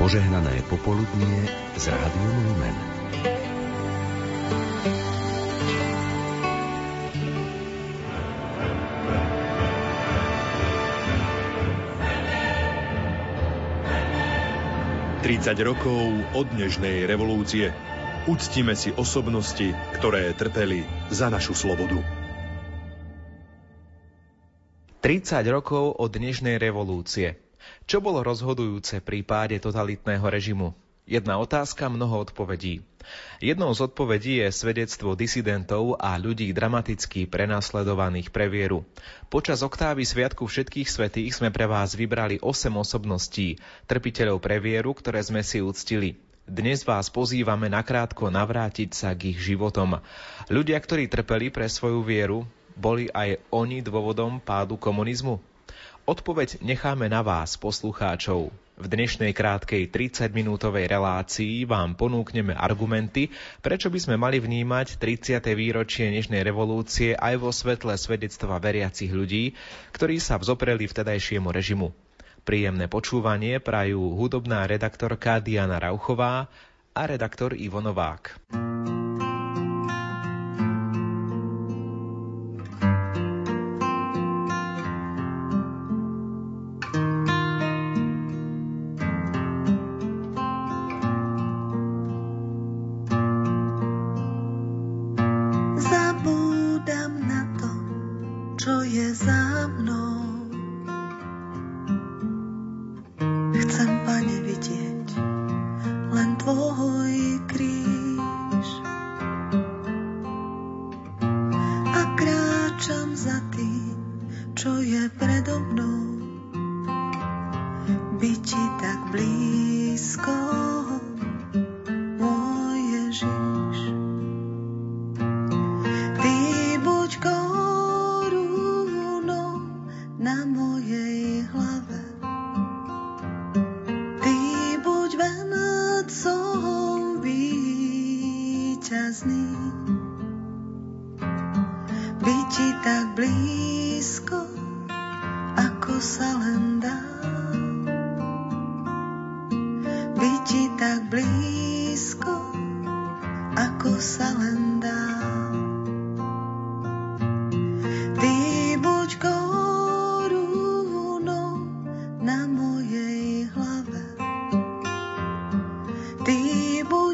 Požehnané popoludnie z Rádiom Lumen. Rokov od dnešnej revolúcie. Uctime si osobnosti, ktoré trpeli za našu slobodu. 30 rokov od dnešnej revolúcie. Čo bolo rozhodujúce pri páde totalitného režimu? Jedna otázka, mnoho odpovedí. Jednou z odpovedí je svedectvo disidentov a ľudí dramaticky prenasledovaných pre vieru. Počas oktávy Sviatku všetkých svetých sme pre vás vybrali 8 osobností, trpiteľov pre vieru, ktoré sme si uctili. Dnes vás pozývame nakrátko navrátiť sa k ich životom. Ľudia, ktorí trpeli pre svoju vieru, boli aj oni dôvodom pádu komunizmu? Odpoveď necháme na vás, poslucháčov. V dnešnej krátkej 30-minútovej relácii vám ponúkneme argumenty, prečo by sme mali vnímať 30. výročie dnešnej revolúcie aj vo svetle svedectva veriacich ľudí, ktorí sa vzopreli vtedajšiemu režimu. Príjemné počúvanie prajú hudobná redaktorka Diana Rauchová a redaktor Ivo Novák.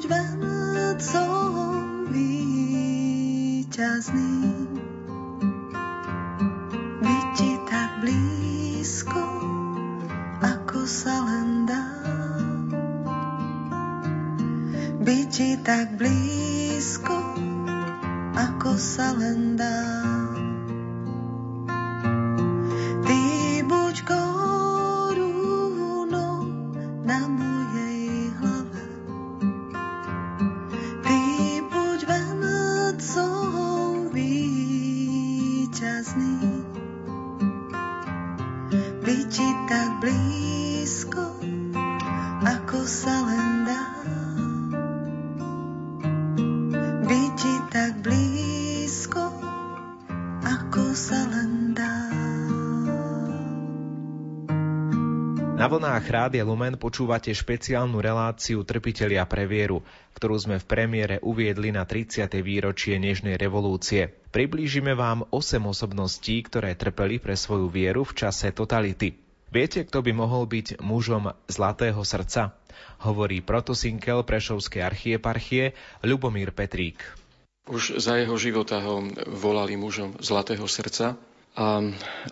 vedcom víťazný. Byť ako sa len dá. Tak blízko, Na vlnách Rádia Lumen počúvate špeciálnu reláciu Trpitelia pre vieru, ktorú sme v premiére uviedli na 30. výročie Nežnej revolúcie. Priblížime vám 8 osobností, ktoré trpeli pre svoju vieru v čase totality. Viete, kto by mohol byť mužom zlatého srdca? Hovorí protosinkel Prešovskej archieparchie Ľubomír Petrík. Už za jeho života ho volali mužom zlatého srdca, a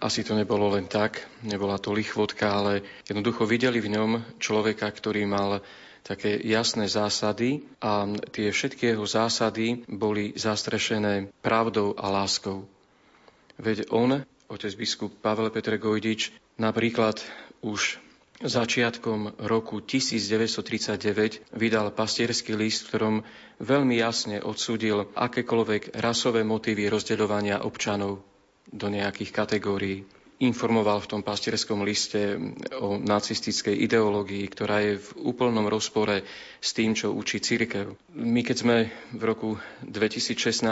asi to nebolo len tak, nebola to lichvotka, ale jednoducho videli v ňom človeka, ktorý mal také jasné zásady a tie všetky jeho zásady boli zastrešené pravdou a láskou. Veď on, otec biskup Pavel Petr Gojdič, napríklad už začiatkom roku 1939 vydal pastierský list, v ktorom veľmi jasne odsúdil akékoľvek rasové motívy rozdeľovania občanov do nejakých kategórií. informoval v tom pastierskom liste o nacistickej ideológii, ktorá je v úplnom rozpore s tým, čo učí církev. My keď sme v roku 2016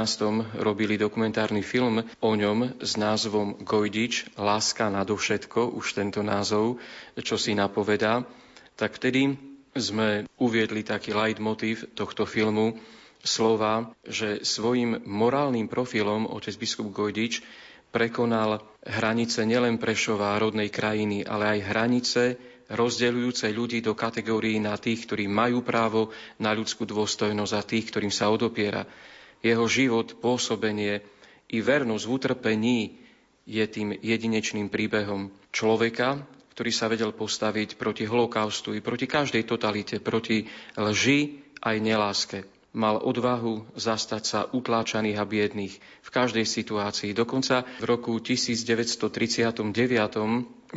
robili dokumentárny film o ňom s názvom Gojdič, Láska nadovšetko, už tento názov, čo si napovedá, tak vtedy sme uviedli taký leitmotiv tohto filmu, slova, že svojim morálnym profilom otec biskup Gojdič prekonal hranice nielen Prešova rodnej krajiny, ale aj hranice rozdeľujúce ľudí do kategórií na tých, ktorí majú právo na ľudskú dôstojnosť a tých, ktorým sa odopiera. Jeho život, pôsobenie i vernosť v utrpení je tým jedinečným príbehom človeka, ktorý sa vedel postaviť proti holokaustu i proti každej totalite, proti lži aj neláske. Mal odvahu zastať sa utláčaných a biedných v každej situácii. Dokonca v roku 1939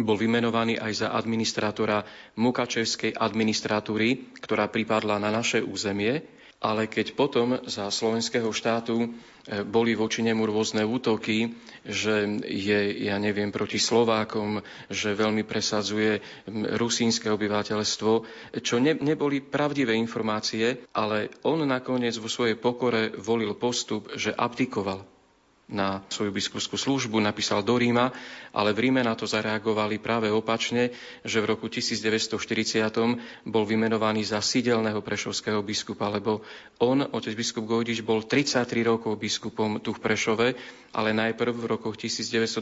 bol vymenovaný aj za administrátora Mukačevskej administratúry, ktorá pripadla na naše územie ale keď potom za slovenského štátu e, boli voči nemu rôzne útoky, že je, ja neviem, proti Slovákom, že veľmi presadzuje rusínske obyvateľstvo, čo ne, neboli pravdivé informácie, ale on nakoniec vo svojej pokore volil postup, že abdikoval na svoju biskupskú službu, napísal do Ríma, ale v Ríme na to zareagovali práve opačne, že v roku 1940 bol vymenovaný za sídelného prešovského biskupa, lebo on, otec biskup Gojdiš, bol 33 rokov biskupom tu v Prešove, ale najprv v rokoch 1927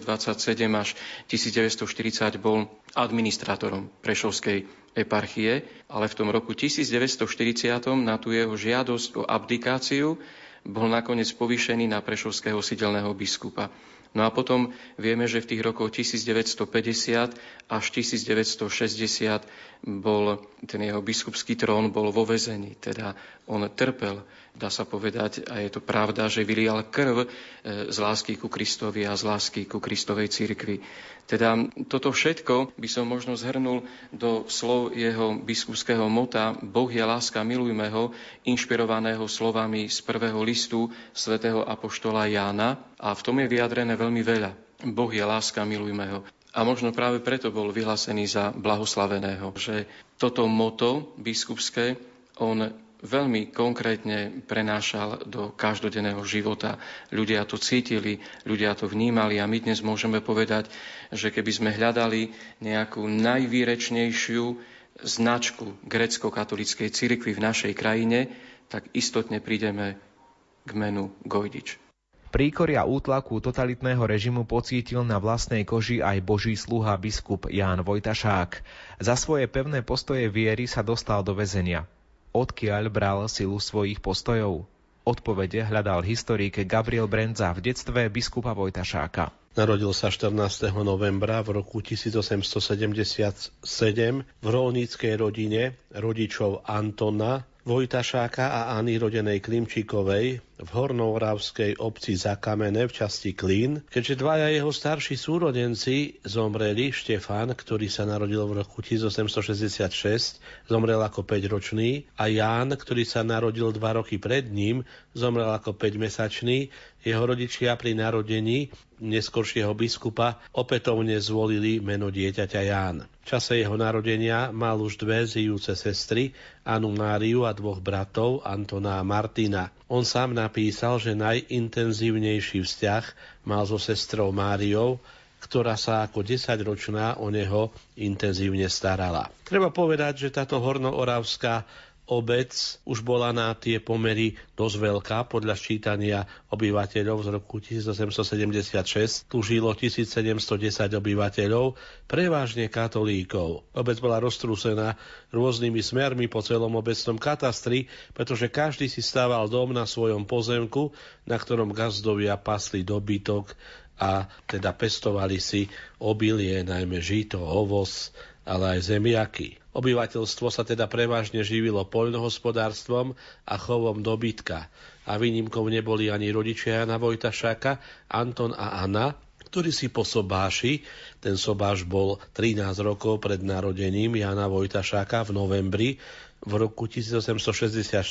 až 1940 bol administrátorom Prešovskej eparchie, ale v tom roku 1940 na tú jeho žiadosť o abdikáciu bol nakoniec povýšený na prešovského sidelného biskupa. No a potom vieme, že v tých rokoch 1950 až 1960 bol ten jeho biskupský trón bol vo vezení, teda on trpel dá sa povedať, a je to pravda, že vylial krv e, z lásky ku Kristovi a z lásky ku Kristovej cirkvi. Teda toto všetko by som možno zhrnul do slov jeho biskupského mota Boh je láska, milujme ho, inšpirovaného slovami z prvého listu svätého Apoštola Jána a v tom je vyjadrené veľmi veľa. Boh je láska, milujme ho. A možno práve preto bol vyhlásený za blahoslaveného, že toto moto biskupské on veľmi konkrétne prenášal do každodenného života. Ľudia to cítili, ľudia to vnímali a my dnes môžeme povedať, že keby sme hľadali nejakú najvýrečnejšiu značku grecko-katolíckej cirkvi v našej krajine, tak istotne prídeme k menu Gojdič. Príkoria útlaku totalitného režimu pocítil na vlastnej koži aj boží sluha biskup Ján Vojtašák. Za svoje pevné postoje viery sa dostal do väzenia. Odkiaľ bral silu svojich postojov? Odpovede hľadal historik Gabriel Brenza v detstve biskupa Vojtašáka. Narodil sa 14. novembra v roku 1877 v rolníckej rodine rodičov Antona Vojtašáka a Ani rodenej Klimčíkovej v hornourávskej obci Zakamene v časti Klín, keďže dvaja jeho starší súrodenci zomreli, Štefan, ktorý sa narodil v roku 1866, zomrel ako 5-ročný a Ján, ktorý sa narodil dva roky pred ním, zomrel ako 5-mesačný, jeho rodičia pri narodení neskoršieho biskupa opätovne zvolili meno dieťaťa Ján. V čase jeho narodenia mal už dve zijúce sestry, Anu Máriu a dvoch bratov, Antona a Martina. On sám napísal, že najintenzívnejší vzťah mal so sestrou Máriou, ktorá sa ako desaťročná o neho intenzívne starala. Treba povedať, že táto hornooravská obec už bola na tie pomery dosť veľká. Podľa ščítania obyvateľov z roku 1876 tu žilo 1710 obyvateľov, prevažne katolíkov. Obec bola roztrúsená rôznymi smermi po celom obecnom katastri, pretože každý si stával dom na svojom pozemku, na ktorom gazdovia pasli dobytok a teda pestovali si obilie, najmä žito, ovoz, ale aj zemiaky. Obyvateľstvo sa teda prevažne živilo poľnohospodárstvom a chovom dobytka a výnimkou neboli ani rodičia Jana Vojtašáka, Anton a Anna, ktorý si po sobáši, ten sobáš bol 13 rokov pred narodením Jana Vojtašáka v novembri v roku 1864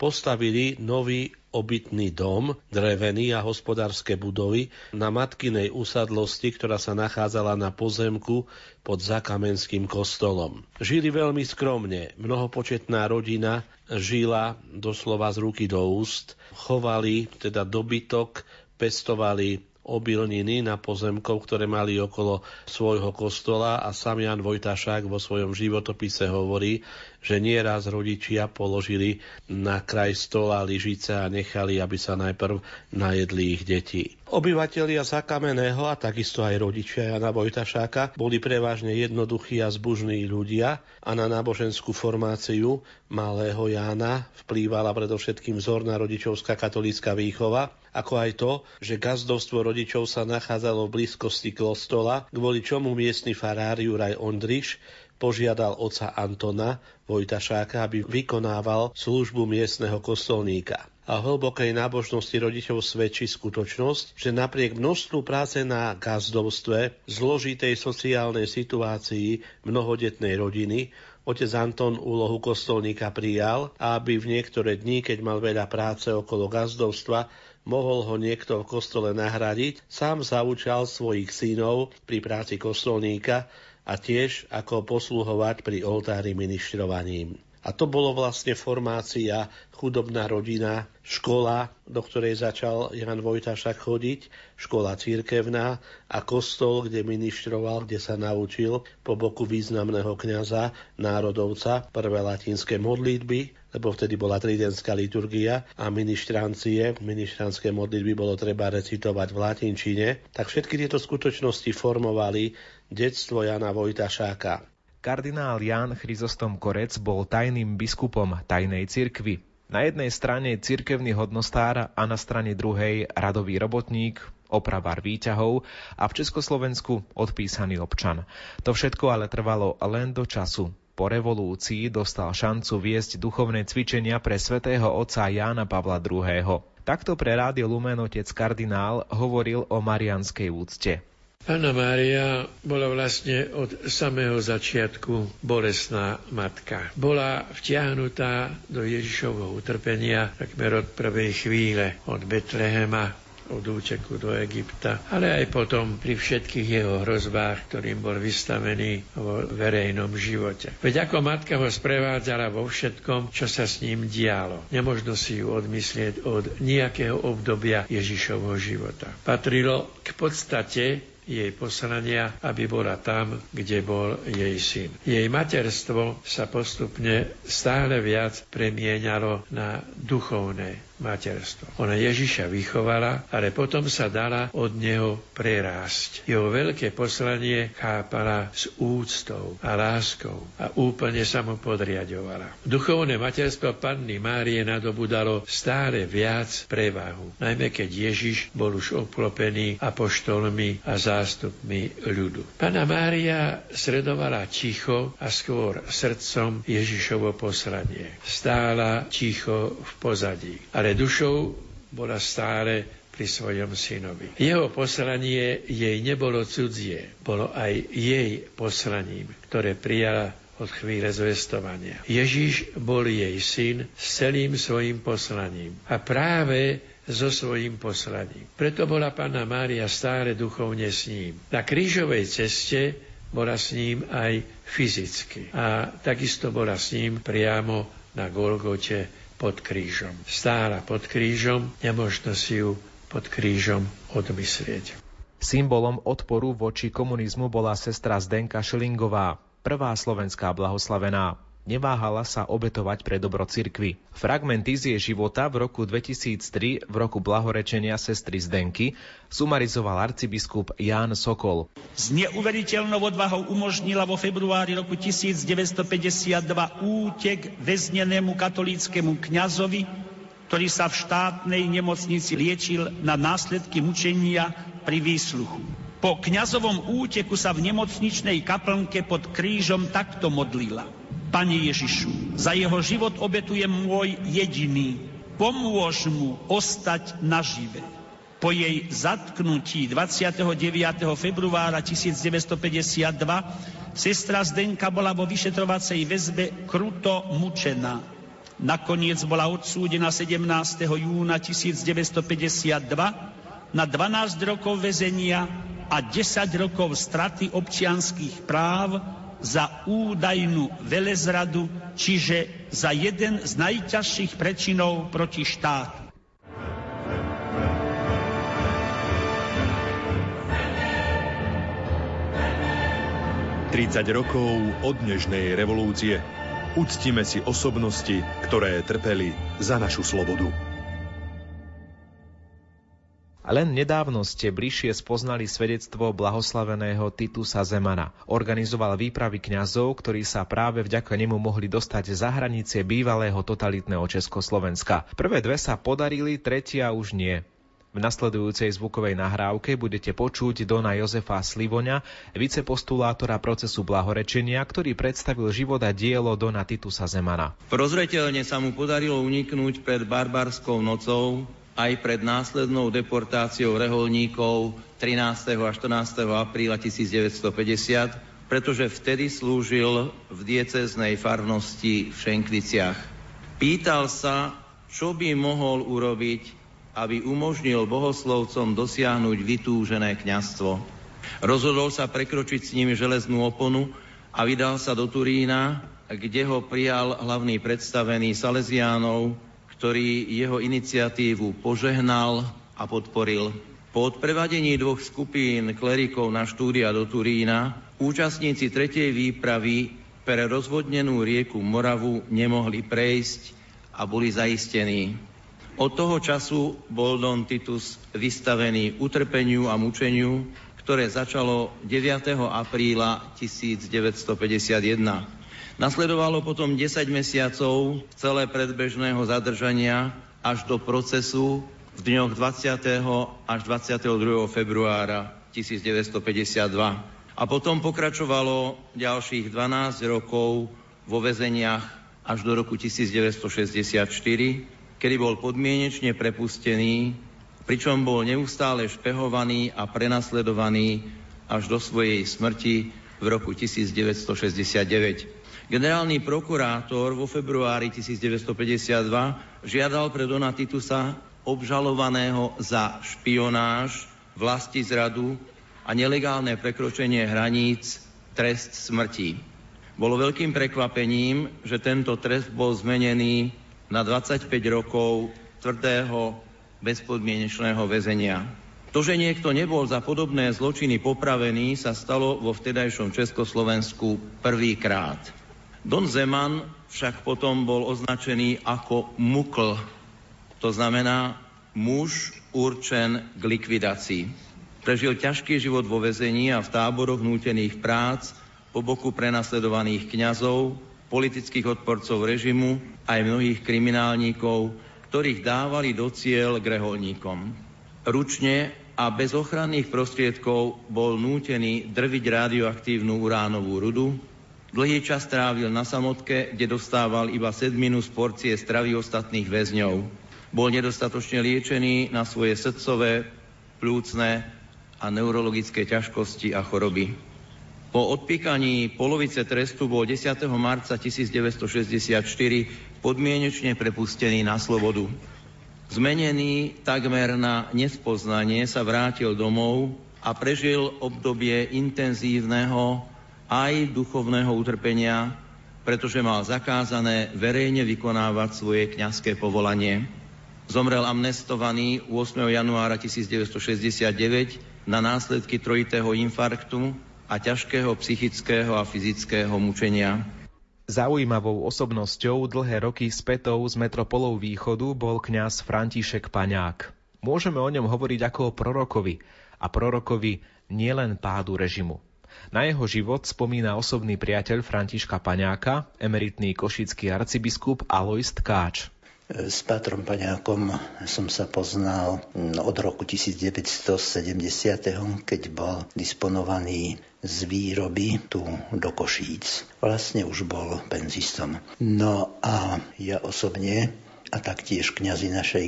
postavili nový obytný dom, drevený a hospodárske budovy na matkinej usadlosti, ktorá sa nachádzala na pozemku pod Zakamenským kostolom. Žili veľmi skromne, mnohopočetná rodina žila doslova z ruky do úst, chovali teda dobytok, pestovali obilniny na pozemkov, ktoré mali okolo svojho kostola a sam Jan Vojtašák vo svojom životopise hovorí, že nieraz rodičia položili na kraj stola lyžice a nechali, aby sa najprv najedli ich deti. Obyvatelia Zakameného a takisto aj rodičia Jana Vojtašáka boli prevažne jednoduchí a zbužní ľudia a na náboženskú formáciu malého Jána vplývala predovšetkým vzorná rodičovská katolícka výchova, ako aj to, že gazdovstvo rodičov sa nachádzalo v blízkosti kostola, kvôli čomu miestny farár Juraj Ondriš požiadal oca Antona Vojtašáka, aby vykonával službu miestneho kostolníka. A hlbokej nábožnosti rodičov svedčí skutočnosť, že napriek množstvu práce na gazdovstve, zložitej sociálnej situácii mnohodetnej rodiny, otec Anton úlohu kostolníka prijal aby v niektoré dní, keď mal veľa práce okolo gazdovstva, mohol ho niekto v kostole nahradiť, sám zaučal svojich synov pri práci kostolníka a tiež ako posluhovať pri oltári ministrovaním. A to bolo vlastne formácia chudobná rodina, škola, do ktorej začal Jan Vojtašak chodiť, škola církevná a kostol, kde ministroval, kde sa naučil po boku významného kňaza, národovca, prvé latinské modlitby, lebo vtedy bola tridenská liturgia a ministrancie, ministranské modlitby bolo treba recitovať v latinčine, tak všetky tieto skutočnosti formovali detstvo Jana Vojtašáka. Kardinál Jan Chryzostom Korec bol tajným biskupom tajnej cirkvy. Na jednej strane cirkevný hodnostár a na strane druhej radový robotník, opravar výťahov a v Československu odpísaný občan. To všetko ale trvalo len do času. Po revolúcii dostal šancu viesť duchovné cvičenia pre svätého otca Jána Pavla II. Takto pre Rádio Lumen otec kardinál hovoril o marianskej úcte. Pána Mária bola vlastne od samého začiatku bolesná matka. Bola vtiahnutá do Ježišovho utrpenia takmer od prvej chvíle, od Betlehema od úteku do Egypta, ale aj potom pri všetkých jeho hrozbách, ktorým bol vystavený vo verejnom živote. Veď ako matka ho sprevádzala vo všetkom, čo sa s ním dialo. Nemožno si ju odmyslieť od nejakého obdobia Ježišovho života. Patrilo k podstate jej poslania, aby bola tam, kde bol jej syn. Jej materstvo sa postupne stále viac premieňalo na duchovné materstvo. Ona Ježiša vychovala, ale potom sa dala od neho prerásť. Jeho veľké poslanie chápala s úctou a láskou a úplne sa mu podriadovala. Duchovné materstvo Panny Márie nadobudalo stále viac prevahu, najmä keď Ježiš bol už obklopený apoštolmi a zástupmi ľudu. Pana Mária sredovala ticho a skôr srdcom Ježišovo poslanie. Stála ticho v pozadí, ale ale dušou bola stále pri svojom synovi. Jeho poslanie jej nebolo cudzie, bolo aj jej poslaním, ktoré prijala od chvíle zvestovania. Ježiš bol jej syn s celým svojim poslaním a práve so svojím poslaním. Preto bola Panna Mária stále duchovne s ním. Na krížovej ceste bola s ním aj fyzicky. A takisto bola s ním priamo na Golgote pod krížom. Stála pod krížom, nemožno si ju pod krížom odmyslieť. Symbolom odporu voči komunizmu bola sestra Zdenka Šelingová, prvá slovenská blahoslavená neváhala sa obetovať pre dobro cirkvy. Fragmenty z jej života v roku 2003, v roku blahorečenia sestry Zdenky, sumarizoval arcibiskup Ján Sokol. S neuveriteľnou odvahou umožnila vo februári roku 1952 útek väznenému katolíckému kňazovi, ktorý sa v štátnej nemocnici liečil na následky mučenia pri výsluchu. Po kňazovom úteku sa v nemocničnej kaplnke pod krížom takto modlila – Pane Ježišu, za jeho život obetujem môj jediný. Pomôž mu ostať nažive. Po jej zatknutí 29. februára 1952 sestra Zdenka bola vo vyšetrovacej väzbe kruto mučená. Nakoniec bola odsúdená 17. júna 1952 na 12 rokov väzenia a 10 rokov straty občianských práv za údajnú velezradu, čiže za jeden z najťažších prečinov proti štátu. 30 rokov od dnešnej revolúcie. Uctime si osobnosti, ktoré trpeli za našu slobodu. Len nedávno ste bližšie spoznali svedectvo blahoslaveného Titusa Zemana. Organizoval výpravy kňazov, ktorí sa práve vďaka nemu mohli dostať za hranice bývalého totalitného Československa. Prvé dve sa podarili, tretia už nie. V nasledujúcej zvukovej nahrávke budete počuť Dona Jozefa Slivoňa, vicepostulátora procesu blahorečenia, ktorý predstavil život a dielo Dona Titusa Zemana. Prozreteľne sa mu podarilo uniknúť pred barbarskou nocou aj pred následnou deportáciou reholníkov 13. a 14. apríla 1950, pretože vtedy slúžil v dieceznej farnosti v Šenkviciach. Pýtal sa, čo by mohol urobiť aby umožnil bohoslovcom dosiahnuť vytúžené kňazstvo. Rozhodol sa prekročiť s nimi železnú oponu a vydal sa do Turína, kde ho prijal hlavný predstavený Salesiánov, ktorý jeho iniciatívu požehnal a podporil. Po odprevadení dvoch skupín klerikov na štúdia do Turína účastníci tretej výpravy pre rozvodnenú rieku Moravu nemohli prejsť a boli zaistení. Od toho času bol Don Titus vystavený utrpeniu a mučeniu, ktoré začalo 9. apríla 1951. Nasledovalo potom 10 mesiacov celé predbežného zadržania až do procesu v dňoch 20. až 22. februára 1952. A potom pokračovalo ďalších 12 rokov vo väzeniach až do roku 1964, kedy bol podmienečne prepustený, pričom bol neustále špehovaný a prenasledovaný až do svojej smrti v roku 1969. Generálny prokurátor vo februári 1952 žiadal pre Dona Titusa obžalovaného za špionáž, vlasti zradu a nelegálne prekročenie hraníc trest smrti. Bolo veľkým prekvapením, že tento trest bol zmenený na 25 rokov tvrdého bezpodmienečného väzenia. To, že niekto nebol za podobné zločiny popravený, sa stalo vo vtedajšom Československu prvýkrát. Don Zeman však potom bol označený ako mukl, to znamená muž určen k likvidácii. Prežil ťažký život vo väzení a v táboroch nútených prác po boku prenasledovaných kňazov, politických odporcov režimu aj mnohých kriminálníkov, ktorých dávali do cieľ k reholníkom. Ručne a bez ochranných prostriedkov bol nútený drviť radioaktívnu uránovú rudu. Dlhý čas trávil na samotke, kde dostával iba sedminu z porcie stravy ostatných väzňov. Bol nedostatočne liečený na svoje srdcové, plúcne a neurologické ťažkosti a choroby. Po odpíkaní polovice trestu bol 10. marca 1964 podmienečne prepustený na slobodu. Zmenený takmer na nespoznanie sa vrátil domov a prežil obdobie intenzívneho aj duchovného utrpenia, pretože mal zakázané verejne vykonávať svoje kňazské povolanie. Zomrel amnestovaný 8. januára 1969 na následky trojitého infarktu a ťažkého psychického a fyzického mučenia. Zaujímavou osobnosťou dlhé roky spätou z metropolou východu bol kňaz František Paňák. Môžeme o ňom hovoriť ako o prorokovi a prorokovi nielen pádu režimu. Na jeho život spomína osobný priateľ Františka Paňáka, emeritný košický arcibiskup Alois Tkáč. S Pátrom Paňákom som sa poznal od roku 1970, keď bol disponovaný z výroby tu do Košíc. Vlastne už bol penzistom. No a ja osobne a taktiež kňazi našej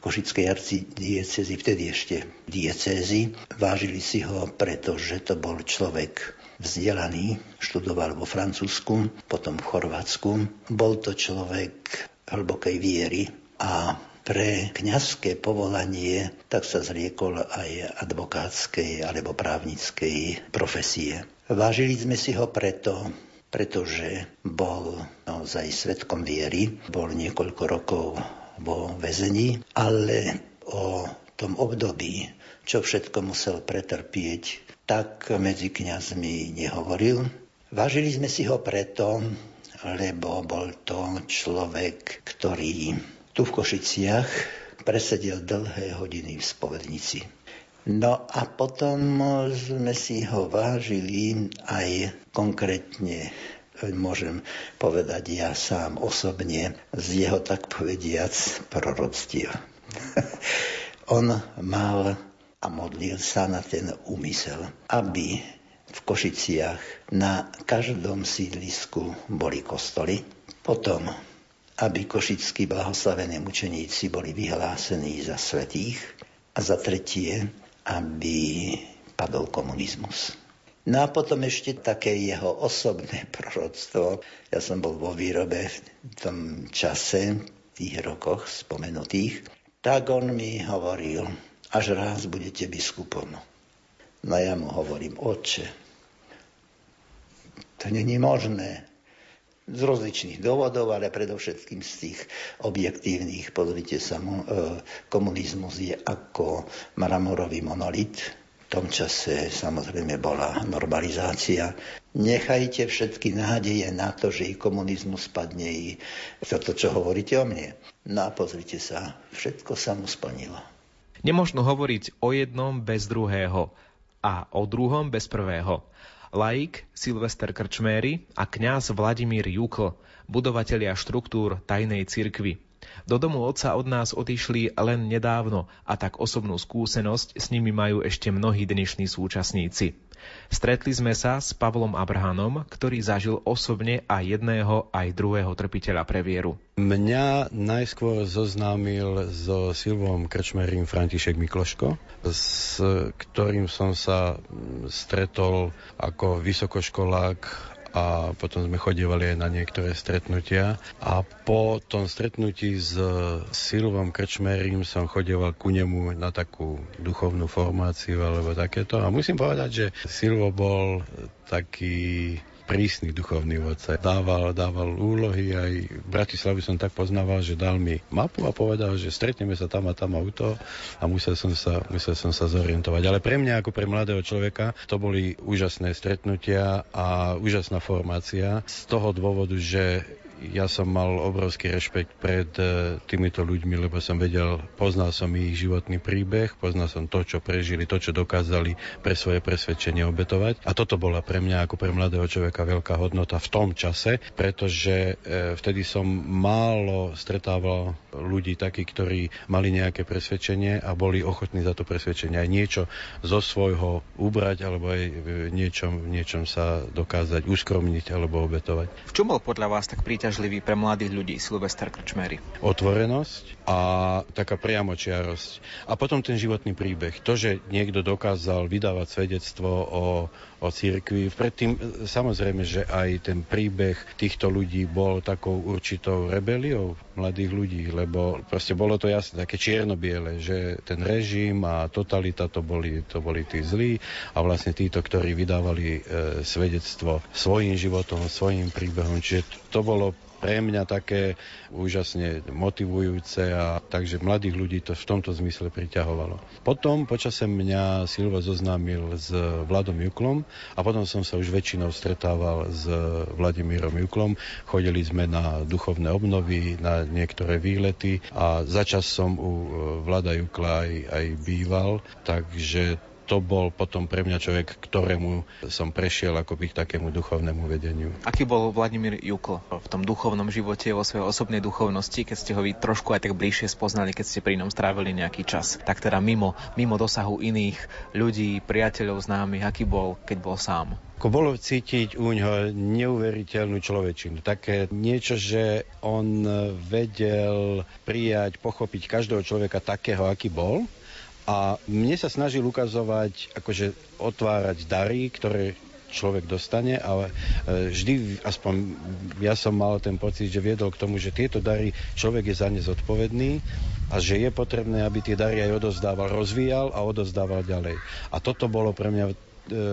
Košickej arcidiecezy, vtedy ešte diecézy. Vážili si ho, pretože to bol človek vzdelaný, študoval vo Francúzsku, potom v Chorvátsku. Bol to človek hlbokej viery a pre kňazské povolanie tak sa zriekol aj advokátskej alebo právnickej profesie. Vážili sme si ho preto, pretože bol naozaj svetkom viery, bol niekoľko rokov vo väzení, ale o tom období, čo všetko musel pretrpieť, tak medzi kňazmi nehovoril. Vážili sme si ho preto, lebo bol to človek, ktorý tu v Košiciach presedel dlhé hodiny v spovednici. No a potom sme si ho vážili aj konkrétne môžem povedať ja sám osobne z jeho tak povediac proroctiev. On mal a modlil sa na ten úmysel, aby v Košiciach na každom sídlisku boli kostoly, potom aby košickí blahoslavení mučeníci boli vyhlásení za svetých a za tretie, aby padol komunizmus. No a potom ešte také jeho osobné proroctvo. Ja som bol vo výrobe v tom čase, v tých rokoch spomenutých. Tak on mi hovoril, až raz budete biskupom. No ja mu hovorím, oče, to není možné. Z rozličných dôvodov, ale predovšetkým z tých objektívnych. Pozrite sa, e, komunizmus je ako mramorový monolit, tom čase samozrejme bola normalizácia. Nechajte všetky nádeje na to, že i komunizmus spadne i toto, čo hovoríte o mne. No a pozrite sa, všetko sa mu splnilo. Nemožno hovoriť o jednom bez druhého a o druhom bez prvého. Laik Silvester Krčméry a kňaz Vladimír Jukl, budovatelia štruktúr tajnej cirkvy. Do domu otca od nás odišli len nedávno a tak osobnú skúsenosť s nimi majú ešte mnohí dnešní súčasníci. Stretli sme sa s Pavlom Abrahanom, ktorý zažil osobne aj jedného, aj druhého trpiteľa pre vieru. Mňa najskôr zoznámil so Silvom Krčmerím František Mikloško, s ktorým som sa stretol ako vysokoškolák a potom sme chodievali aj na niektoré stretnutia. A po tom stretnutí s Silvom Krčmerím som chodieval ku nemu na takú duchovnú formáciu alebo takéto. A musím povedať, že Silvo bol taký prísny duchovný vodca. Dával, dával úlohy, aj v Bratislavi som tak poznával, že dal mi mapu a povedal, že stretneme sa tam a tam a to a musel som sa, musel som sa zorientovať. Ale pre mňa, ako pre mladého človeka, to boli úžasné stretnutia a úžasná formácia z toho dôvodu, že ja som mal obrovský rešpekt pred e, týmito ľuďmi, lebo som vedel, poznal som ich životný príbeh, poznal som to, čo prežili, to, čo dokázali pre svoje presvedčenie obetovať. A toto bola pre mňa ako pre mladého človeka veľká hodnota v tom čase, pretože e, vtedy som málo stretával ľudí takých, ktorí mali nejaké presvedčenie a boli ochotní za to presvedčenie aj niečo zo svojho ubrať alebo aj v niečom, niečom sa dokázať uskromniť alebo obetovať. V čom bol podľa vás tak príťažný príťažlivý pre mladých ľudí, Silvester Krčmery? Otvorenosť a taká priamočiarosť. A potom ten životný príbeh. To, že niekto dokázal vydávať svedectvo o, o církvi. Predtým samozrejme, že aj ten príbeh týchto ľudí bol takou určitou rebeliou mladých ľudí, lebo proste bolo to jasné, také čierno-biele, že ten režim a totalita to boli, to boli tí zlí a vlastne títo, ktorí vydávali e, svedectvo svojim životom, svojim príbehom. Čiže to bolo pre mňa také úžasne motivujúce a takže mladých ľudí to v tomto zmysle priťahovalo. Potom počase mňa Silva zoznámil s Vladom Juklom a potom som sa už väčšinou stretával s Vladimírom Juklom. Chodili sme na duchovné obnovy, na niektoré výlety a začas som u Vlada Jukla aj, aj býval, takže to bol potom pre mňa človek, ktorému som prešiel ako k takému duchovnému vedeniu. Aký bol Vladimír Jukl v tom duchovnom živote, vo svojej osobnej duchovnosti, keď ste ho vy trošku aj tak bližšie spoznali, keď ste pri ňom strávili nejaký čas? Tak teda mimo, mimo dosahu iných ľudí, priateľov, známych, aký bol, keď bol sám? Ako bolo cítiť u ňoho neuveriteľnú človečinu. Také niečo, že on vedel prijať, pochopiť každého človeka takého, aký bol. A mne sa snažil ukazovať, akože otvárať dary, ktoré človek dostane, ale e, vždy, aspoň ja som mal ten pocit, že viedol k tomu, že tieto dary človek je za ne zodpovedný a že je potrebné, aby tie dary aj odozdával, rozvíjal a odozdával ďalej. A toto bolo pre mňa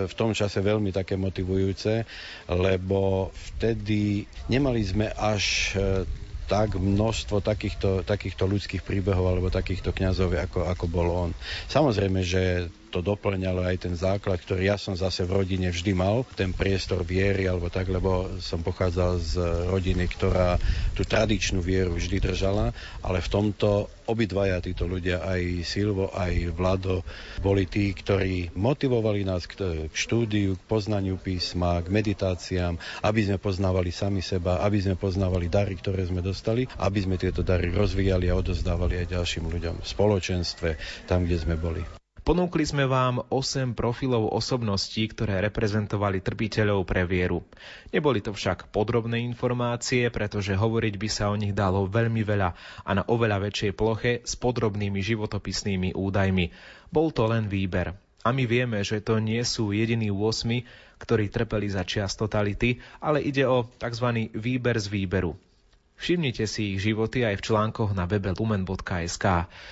v tom čase veľmi také motivujúce, lebo vtedy nemali sme až e, tak množstvo takýchto, takýchto ľudských príbehov alebo takýchto kňazov, ako, ako bol on. Samozrejme, že to doplňalo aj ten základ, ktorý ja som zase v rodine vždy mal, ten priestor viery alebo tak, lebo som pochádzal z rodiny, ktorá tú tradičnú vieru vždy držala, ale v tomto obidvaja títo ľudia, aj Silvo, aj Vlado, boli tí, ktorí motivovali nás k, štúdiu, k poznaniu písma, k meditáciám, aby sme poznávali sami seba, aby sme poznávali dary, ktoré sme dostali, aby sme tieto dary rozvíjali a odozdávali aj ďalším ľuďom v spoločenstve, tam, kde sme boli. Ponúkli sme vám 8 profilov osobností, ktoré reprezentovali trpiteľov pre vieru. Neboli to však podrobné informácie, pretože hovoriť by sa o nich dalo veľmi veľa a na oveľa väčšej ploche s podrobnými životopisnými údajmi. Bol to len výber. A my vieme, že to nie sú jediní 8, ktorí trpeli za čias totality, ale ide o tzv. výber z výberu. Všimnite si ich životy aj v článkoch na webe lumen.sk.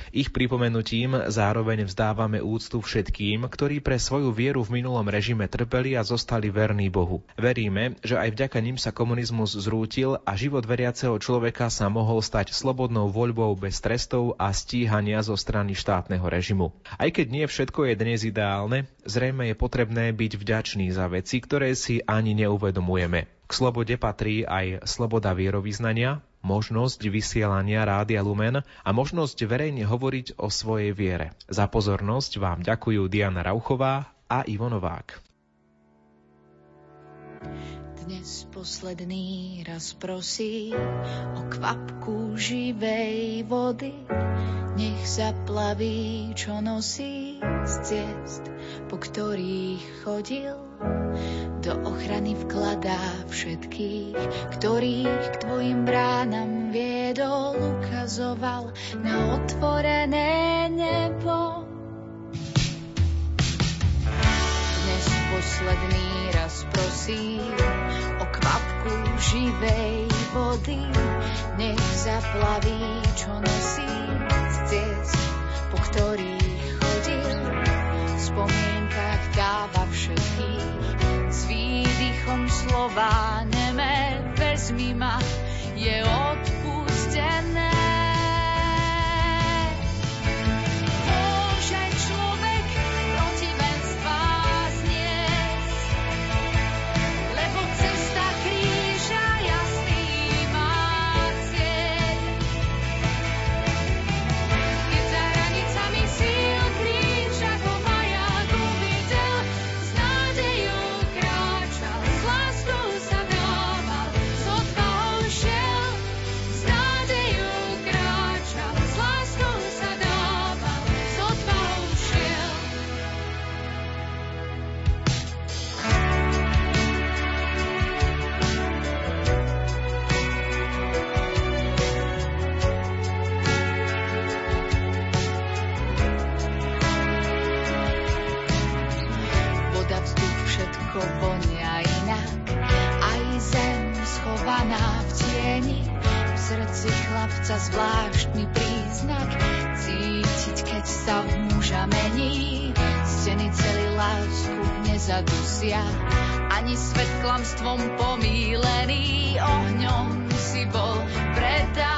Ich pripomenutím zároveň vzdávame úctu všetkým, ktorí pre svoju vieru v minulom režime trpeli a zostali verní Bohu. Veríme, že aj vďaka nim sa komunizmus zrútil a život veriaceho človeka sa mohol stať slobodnou voľbou bez trestov a stíhania zo strany štátneho režimu. Aj keď nie všetko je dnes ideálne, zrejme je potrebné byť vďačný za veci, ktoré si ani neuvedomujeme. K slobode patrí aj sloboda vierovýznania, možnosť vysielania Rádia Lumen a možnosť verejne hovoriť o svojej viere. Za pozornosť vám ďakujú Diana Rauchová a Ivo Novák. Dnes posledný raz prosí o kvapku živej vody, nech zaplaví, čo nosí z ciest, po ktorých chodil do ochrany vkladá všetkých, ktorých k tvojim bránam viedol, ukazoval na otvorené nebo. Posledný raz prosím o kvapku živej vody, nech zaplaví, čo nosí z ciest, po ktorých chodil. V spomienkach dáva všetkých tichom slova neme, vezmi ma, je odpustené. Chlapca zvláštny príznak. Cítiť, keď sa v muža mení Steny celý lásku nezadusia. Ani svet klamstvom pomílený Ohňom si bol predá